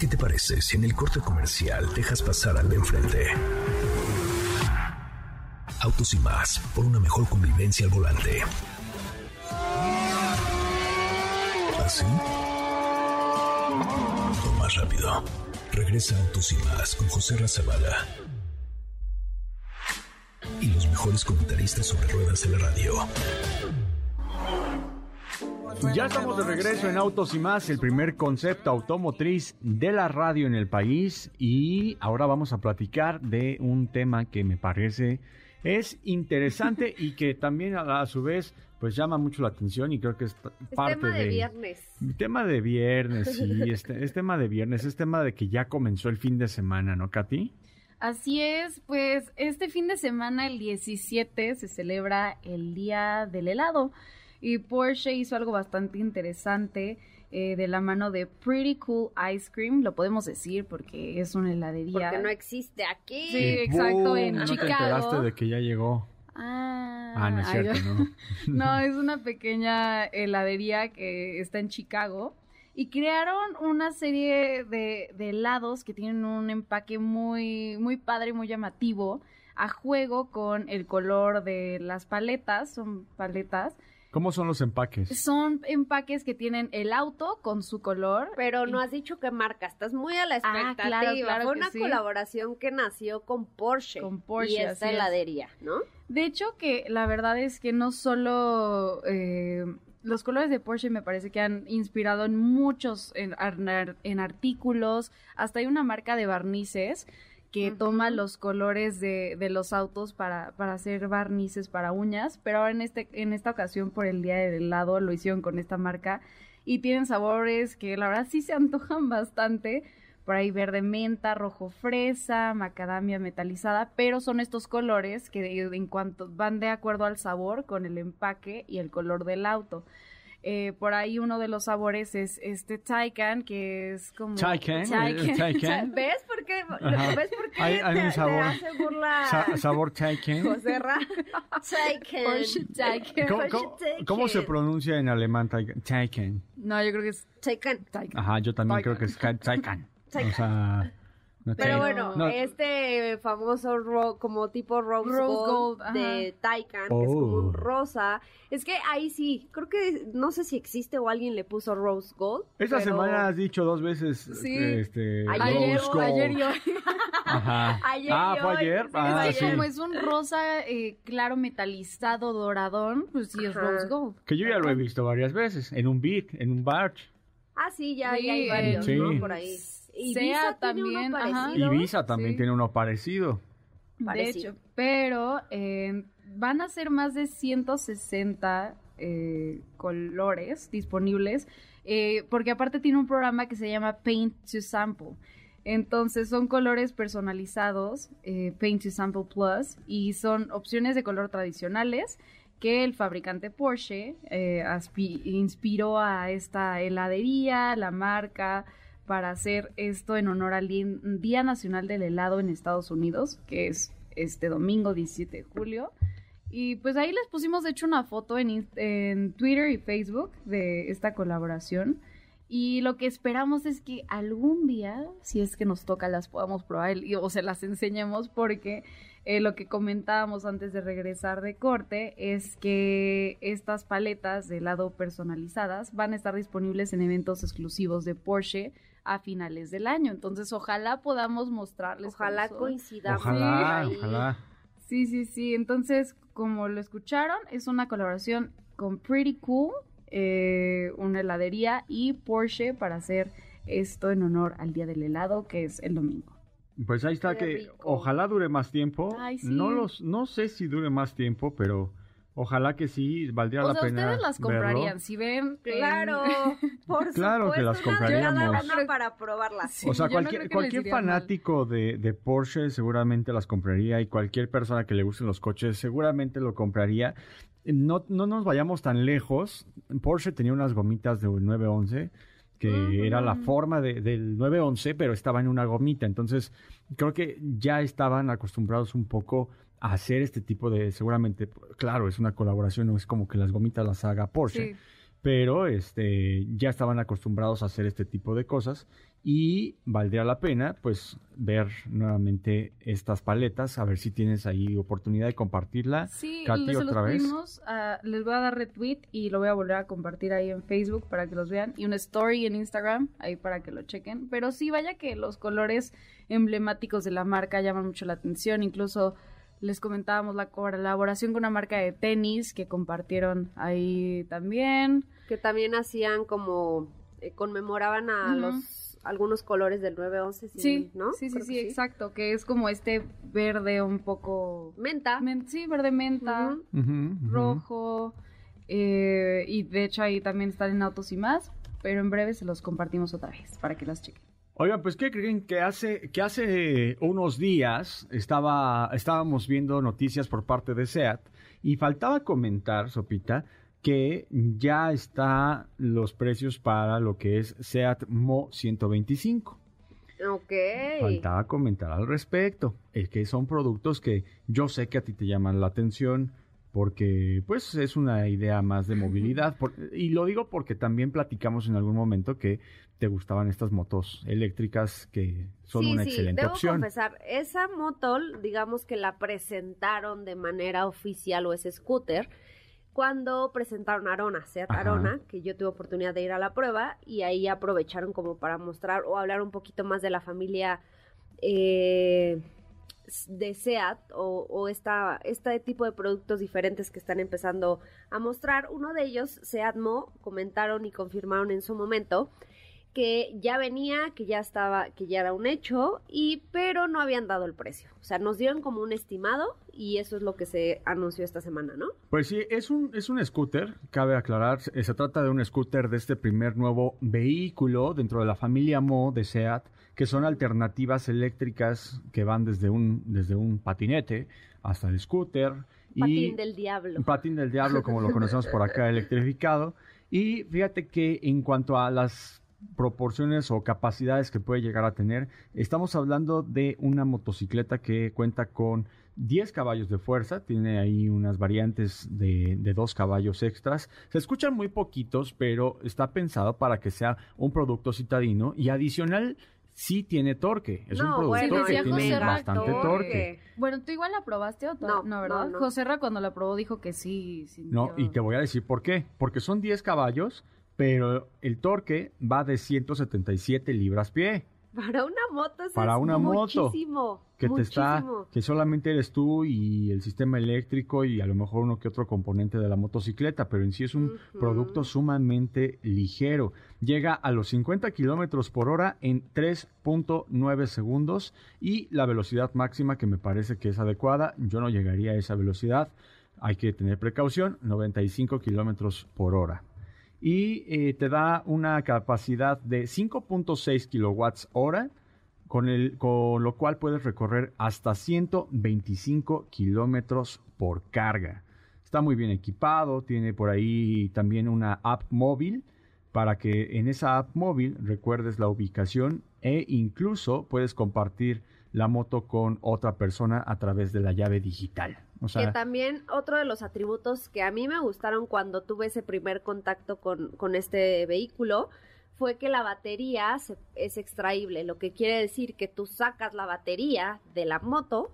¿Qué te parece si en el corte comercial dejas pasar al de enfrente? Autos y más, por una mejor convivencia al volante. ¿Así? O más rápido. Regresa Autos y más con José Razabala. Y los mejores comentaristas sobre ruedas de la radio. Ya estamos de regreso en Autos y más, el primer concepto automotriz de la radio en el país y ahora vamos a platicar de un tema que me parece es interesante *laughs* y que también a, su vez pues llama mucho la atención y creo que es parte tema de, viernes. Tema de viernes, sí, *laughs* este, es tema de viernes, es tema de que ya comenzó el fin de semana, ¿no, Katy? Así es, pues este fin de semana, el 17, se celebra el Día del Helado. Y Porsche hizo algo bastante interesante eh, de la mano de Pretty Cool Ice Cream, lo podemos decir porque es una heladería. Porque no existe aquí. Sí, exacto, en ¿no Chicago. te enteraste de que ya llegó? Ah, ah no es cierto, ¿no? *laughs* no, *laughs* es una pequeña heladería que está en Chicago y crearon una serie de, de helados que tienen un empaque muy, muy padre, muy llamativo, a juego con el color de las paletas, son paletas. ¿Cómo son los empaques? Son empaques que tienen el auto con su color. Pero no has dicho qué marca, estás muy a la Ah, expectativa. claro, claro Fue que una sí. colaboración que nació con Porsche. Con Porsche, Y esta es. heladería, ¿no? De hecho, que la verdad es que no solo eh, los colores de Porsche me parece que han inspirado en muchos, en, en artículos, hasta hay una marca de barnices que toma los colores de, de los autos para, para hacer barnices para uñas, pero ahora en, este, en esta ocasión por el Día del Helado lo hicieron con esta marca y tienen sabores que la verdad sí se antojan bastante. Por ahí verde menta, rojo fresa, macadamia metalizada, pero son estos colores que en cuanto van de acuerdo al sabor con el empaque y el color del auto. Eh, por ahí uno de los sabores es este Taycan, que es como... Taycan. el Taycan. *laughs* ¿Ves por qué? Ajá. ¿Ves por qué Hay- hay te, un te sabor. hace burla Sa- sabor Taycan. José Ra? *laughs* Taycan. ¿Cómo, cómo- cómo se pronuncia en alemán Taycan? Taycan. No, yo creo que es. Taycan. Ajá, yo también Taycan. creo que es Taycan. O sea, Pero bueno, No, este famoso ro- como tipo rose, Rose gold, gold, de Taycan, que es como Oh. un rosa. Es que ahí sí, creo que no sé si existe o alguien le puso rose gold. Esta pero semana has dicho dos veces Sí. este, Ayer, rose gold. ayer y hoy. *laughs* Ajá. Ayer ah, y fue hoy, ayer. sí, Ah, es sí. que como es un rosa eh, claro metalizado doradón, pues sí es Ajá. rose gold. Que yo ya lo he visto varias veces. En un beat, en un barge. Ah, sí, ya, Sí, ya hay varios, Sí. ¿no? Por ahí. Sea Ibiza tiene uno también, ajá. Ibiza también Sí. tiene uno parecido. De Parecido. hecho, pero eh, van a ser más de 160 eh, colores disponibles, eh, porque aparte tiene un programa que se llama Paint to Sample. Entonces son colores personalizados, eh, Paint to Sample Plus, y son opciones de color tradicionales que el fabricante Porsche eh, inspiró a esta heladería, la marca, para hacer esto en honor al Día- Nacional del Helado en Estados Unidos, que es este domingo 17 de julio. Y pues ahí les pusimos de hecho una foto en Twitter y Facebook de esta colaboración. Y lo que esperamos es que algún día, si es que nos toca, las podamos probar y- o se las enseñemos porque eh, lo que comentábamos antes de regresar de corte es que estas paletas de helado personalizadas van a estar disponibles en eventos exclusivos de Porsche a finales del año. Entonces, ojalá podamos mostrarles. Ojalá coincidamos Ojalá, ahí. ojalá. Sí, sí, sí. Entonces, como lo escucharon, es una colaboración con Pretty Cool, eh, una heladería y Porsche para hacer esto en honor al Día del Helado, que es el domingo. Pues ahí está Qué que rico. ojalá dure más tiempo. Ay, sí. No los, no sé si dure más tiempo, pero ojalá que sí, valdría O la sea, pena. ustedes las verlo. comprarían. Si ven. en- *laughs* Claro, por Claro que las compraríamos. para probarlas. Sí, o sea, no cualquier, fanático de, de Porsche seguramente las compraría y cualquier persona que le gusten los coches seguramente lo compraría. No, no nos vayamos tan lejos. Porsche tenía unas gomitas de 911 que era la forma de- del 911, pero estaba en una gomita. Entonces, creo que ya estaban acostumbrados un poco a hacer este tipo de, seguramente, claro, es una colaboración, no es como que las gomitas las haga Porsche Sí. pero este ya estaban acostumbrados a hacer este tipo de cosas y valdría la pena pues ver nuevamente estas paletas a ver si tienes ahí oportunidad de compartirla Sí, Katy, los otra vez. ah, les voy a dar retweet y lo voy a volver a compartir ahí en Facebook para que los vean y una story en Instagram ahí para que lo chequen. Pero sí, vaya que los colores emblemáticos de la marca llaman mucho la atención. Incluso les comentábamos la colaboración con una marca de tenis que compartieron ahí también. Que también hacían como, eh, conmemoraban a los algunos colores del 911, sí, Sí, ¿no? sí, sí, Creo sí, exacto, que es como este verde un poco... Menta. men- sí, verde menta. Rojo. eh, y de hecho ahí también están en Autos y más. Pero en breve se los compartimos otra vez para que las chequen. Oigan, pues ¿qué creen que hace que hace unos días estaba estábamos viendo noticias por parte de SEAT y faltaba comentar, Sopita, que ya está los precios para lo que es SEAT Mo 125. Ok. Faltaba comentar al respecto. Es que son productos que yo sé que a ti te llaman la atención porque pues es una idea más de movilidad. Por- y lo digo porque también platicamos en algún momento que te gustaban estas motos eléctricas que son sí, una sí, excelente debo opción. confesar, esa moto, digamos que la presentaron de manera oficial o ese scooter cuando presentaron Arona, Seat Ajá. Arona, que yo tuve oportunidad de ir a la prueba y ahí aprovecharon como para mostrar o hablar un poquito más de la familia eh, de SEAT o, o esta, este tipo de productos diferentes que están empezando a mostrar. Uno de ellos, SEAT Mo, comentaron y confirmaron en su momento que ya venía, que ya estaba, que ya era un hecho, y pero no habían dado el precio. O sea, nos dieron como un estimado y eso es lo que se anunció esta semana, ¿no? Pues sí, es un, es un scooter, cabe aclarar, se trata de un scooter de este primer nuevo vehículo dentro de la familia Mo de SEAT, que son alternativas eléctricas que van desde un, desde un patinete hasta el scooter. Patín y del diablo. Patín del diablo, como lo conocemos por acá, *laughs* electrificado. Y fíjate que en cuanto a las proporciones o capacidades que puede llegar a tener, estamos hablando de una motocicleta que cuenta con 10 caballos de fuerza, tiene ahí unas variantes de, de 2 caballos extras. Se escuchan muy poquitos, pero está pensado para que sea un producto citadino y adicional sí tiene torque. Es No, un producto bueno, que tiene José bastante torque. torque. Bueno, ¿tú igual la probaste o No, no, verdad? no, no. José Ra cuando la probó dijo que sí. No, y te voy a decir por qué. Porque son 10 caballos, pero el torque va de 177 libras pie. Para una moto eso Para es una moto muchísimo, Que te está, muchísimo. que solamente eres tú y el sistema eléctrico y a lo mejor uno que otro componente de la motocicleta, pero en sí es un producto sumamente ligero. Llega a los 50 kilómetros por hora en 3.9 segundos y la velocidad máxima que me parece que es adecuada. Yo no llegaría a esa velocidad. Hay que tener precaución, 95 kilómetros por hora. Y eh, te da una capacidad de 5.6 kilowatts hora, con, el, con lo cual puedes recorrer hasta 125 kilómetros por carga. Está muy bien equipado, tiene por ahí también una app móvil para que en esa app móvil recuerdes la ubicación e incluso puedes compartir la moto con otra persona a través de la llave digital. O que también otro de los atributos que a mí me gustaron cuando tuve ese primer contacto con, con este vehículo fue que la batería se- es extraíble, lo que quiere decir que tú sacas la batería de la moto,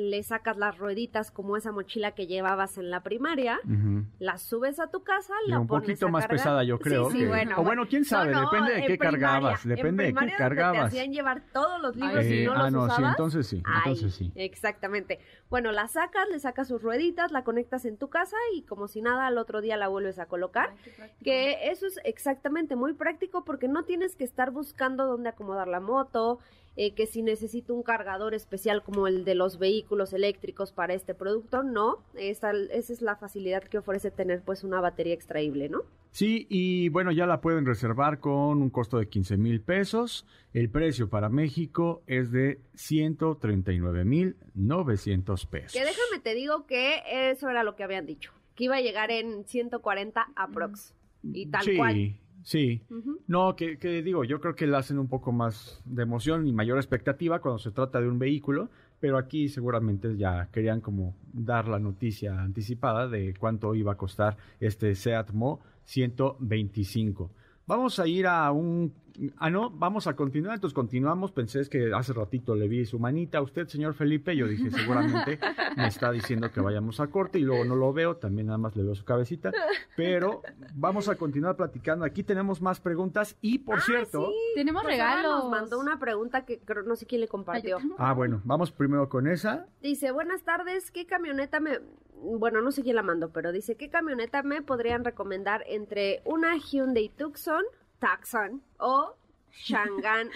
le sacas las rueditas como esa mochila que llevabas en la primaria, ujú. la subes a tu casa, Y la un pones poquito a más cargar. pesada, yo creo. Sí, sí, que- bueno, o bueno, quién sabe, No, depende de qué primaria, cargabas, en depende de qué donde Te cargabas. hacían llevar todos los libros y no ah, los no, sí, entonces sí, entonces Ay, sí. Exactamente. Bueno, la sacas, le sacas sus rueditas, la conectas en tu casa y como si nada al otro día la vuelves a colocar. Ay. Que eso es exactamente muy práctico porque no tienes que estar buscando dónde acomodar la moto, eh, que si necesito un cargador especial como el de los vehículos eléctricos para este producto, no. Esa, esa es la facilidad que ofrece tener pues una batería extraíble, ¿no? Sí, y bueno, ya la pueden reservar con un costo de 15 mil pesos. El precio para México es de 139 mil 900 pesos. Que déjame te digo que eso era lo que habían dicho, que iba a llegar en 140 aprox. Y tal sí, cual. Sí. No, que, que digo, yo creo que le hacen un poco más de emoción y mayor expectativa cuando se trata de un vehículo, pero aquí seguramente ya querían como dar la noticia anticipada de cuánto iba a costar este Seat Mo 125. Vamos a ir a un... Ah, no, vamos a continuar, entonces continuamos. Pensé es que hace ratito le vi su manita a usted, señor Felipe. Yo dije, seguramente me está diciendo que vayamos a corte y luego no lo veo, también nada más le veo su cabecita. Pero vamos a continuar platicando. Aquí tenemos más preguntas y, por cierto... Tenemos Pues ahora regalos. Nos mandó una pregunta que creo, no sé quién le compartió. Ah, bueno, vamos primero con esa. Dice, buenas tardes, ¿qué camioneta me... Bueno, no sé quién la mandó, pero dice, ¿qué camioneta me podrían recomendar entre una Hyundai Tucson, Tucson o Shangan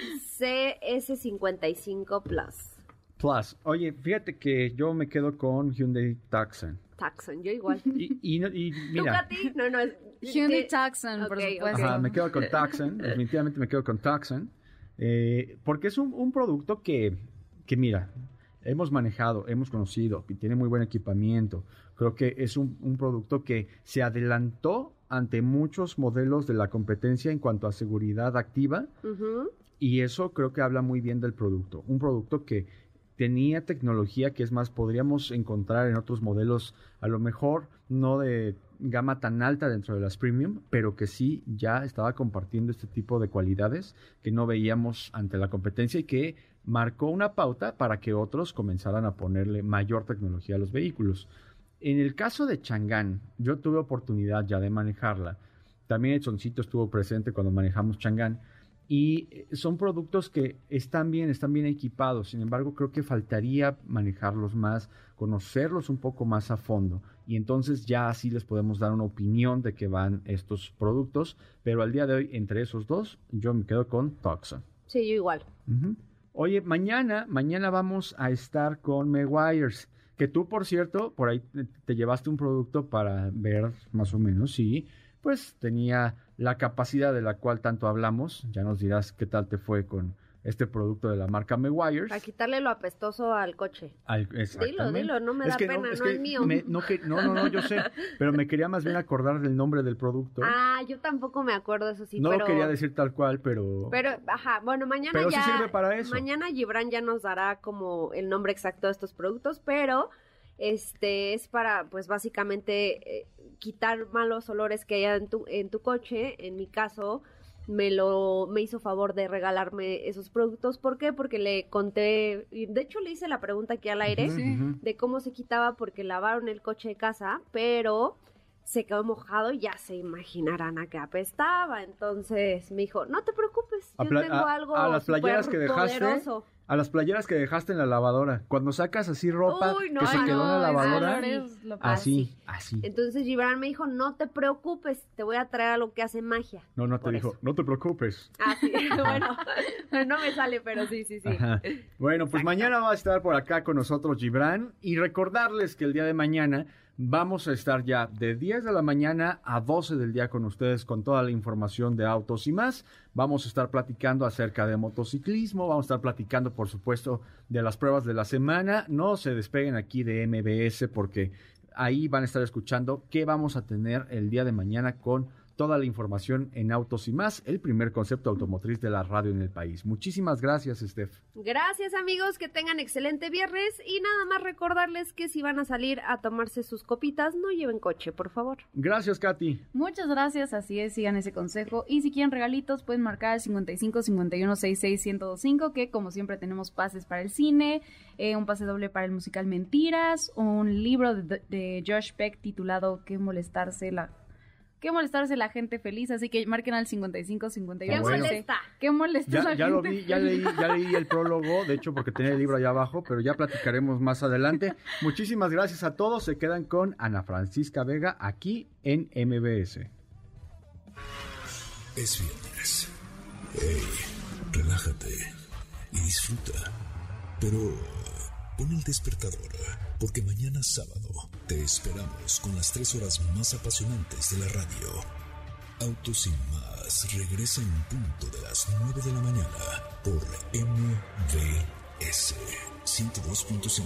CS55 Plus? Plus. Oye, fíjate que yo me quedo con Hyundai Tucson. Tucson, yo igual. Y, y, no- y ¿Tú, mira, Katy? No, no, es... Hyundai ¿qué? Tucson, por Ok, supuesto. ajá, me quedo con Tucson. Definitivamente me quedo con Tucson. eh, porque es un, un producto que, que, mira, hemos manejado, hemos conocido y tiene muy buen equipamiento. Creo que es un, un producto que se adelantó ante muchos modelos de la competencia en cuanto a seguridad activa. Y eso creo que habla muy bien del producto. Un producto que tenía tecnología que es más, podríamos encontrar en otros modelos, a lo mejor no de gama tan alta dentro de las premium, pero que sí ya estaba compartiendo este tipo de cualidades que no veíamos ante la competencia y que marcó una pauta para que otros comenzaran a ponerle mayor tecnología a los vehículos. En el caso de Chang'an, yo tuve oportunidad ya de manejarla. También Edsoncito estuvo presente cuando manejamos Chang'an. Y eh, son productos que están bien, están bien equipados. Sin embargo, creo que faltaría manejarlos más, conocerlos un poco más a fondo. Y entonces ya así les podemos dar una opinión de qué van estos productos. Pero al día de hoy, entre esos dos, yo me quedo con Toxon. Sí, yo igual. Oye, mañana, mañana vamos a estar con Meguiars. Que tú, por cierto, por ahí te, te llevaste un producto para ver más o menos, sí pues tenía la capacidad de la cual tanto hablamos. Ya nos dirás qué tal te fue con este producto de la marca Meguiars. Para quitarle lo apestoso al coche. Al, dilo, dilo, no me da pena, no, es, mío. no, no, no, yo sé, *laughs* pero me quería más bien acordar del nombre del producto. Ah, yo tampoco me acuerdo, eso sí, No lo quería decir tal cual, pero... Pero, ajá, bueno, mañana pero ya... Sí sirve para eso. Mañana Gibran ya nos dará como el nombre exacto de estos productos, pero este es para, pues básicamente... Eh, quitar malos olores que haya en tu, en tu coche. En mi caso, me lo me hizo favor de regalarme esos productos. ¿Por qué? Porque le conté, y de hecho le hice la pregunta aquí al aire de cómo se quitaba porque lavaron el coche de casa, pero se quedó mojado y ya se imaginarán a qué apestaba. Entonces me dijo, no te preocupes, yo tengo algo a las playeras que dejaste, poderoso a las playeras que dejaste en la lavadora. Cuando sacas así ropa que se quedó en la lavadora. así, así. Entonces Gibran me dijo, no te preocupes, te voy a traer algo que hace magia. No, no te dijo, no te preocupes. Ah, sí, *laughs* bueno, *laughs* no me sale, pero sí, sí, sí. Bueno, pues mañana va a estar por acá con nosotros Gibran y recordarles que el día de mañana Vamos a estar ya de 10 de la mañana a 12 del día con ustedes con toda la información de autos y más. Vamos a estar platicando acerca de motociclismo, vamos a estar platicando por supuesto de las pruebas de la semana. No se despeguen aquí de MBS porque ahí van a estar escuchando qué vamos a tener el día de mañana con toda la información en Autos y más, el primer concepto automotriz de la radio en el país. Muchísimas gracias, Steph. Gracias, amigos, que tengan excelente viernes y nada más recordarles que si van a salir a tomarse sus copitas, no lleven coche, por favor. Gracias, Katy. Muchas gracias, así es, sigan ese consejo y si quieren regalitos pueden marcar el 55 51 66 1025 que como siempre tenemos pases para el cine, eh, un pase doble para el musical Mentiras, un libro de, de Josh Peck titulado Qué molestarse la qué molestarse la gente feliz, así que marquen al 55 51. ¿Qué molesta? ¿Qué molesta ya, la ya Lo vi, ya leí, ya leí el prólogo, de hecho porque tenía el libro allá abajo, pero ya platicaremos más adelante. Muchísimas gracias a todos, se quedan con Ana Francisca Vega aquí en MBS. Es viernes. Hey, relájate y disfruta. Pero pon el despertador, porque mañana sábado te esperamos con las tres horas más apasionantes de la radio. Autos sin más regresa en punto de las 9 de la mañana por MVS 102.5.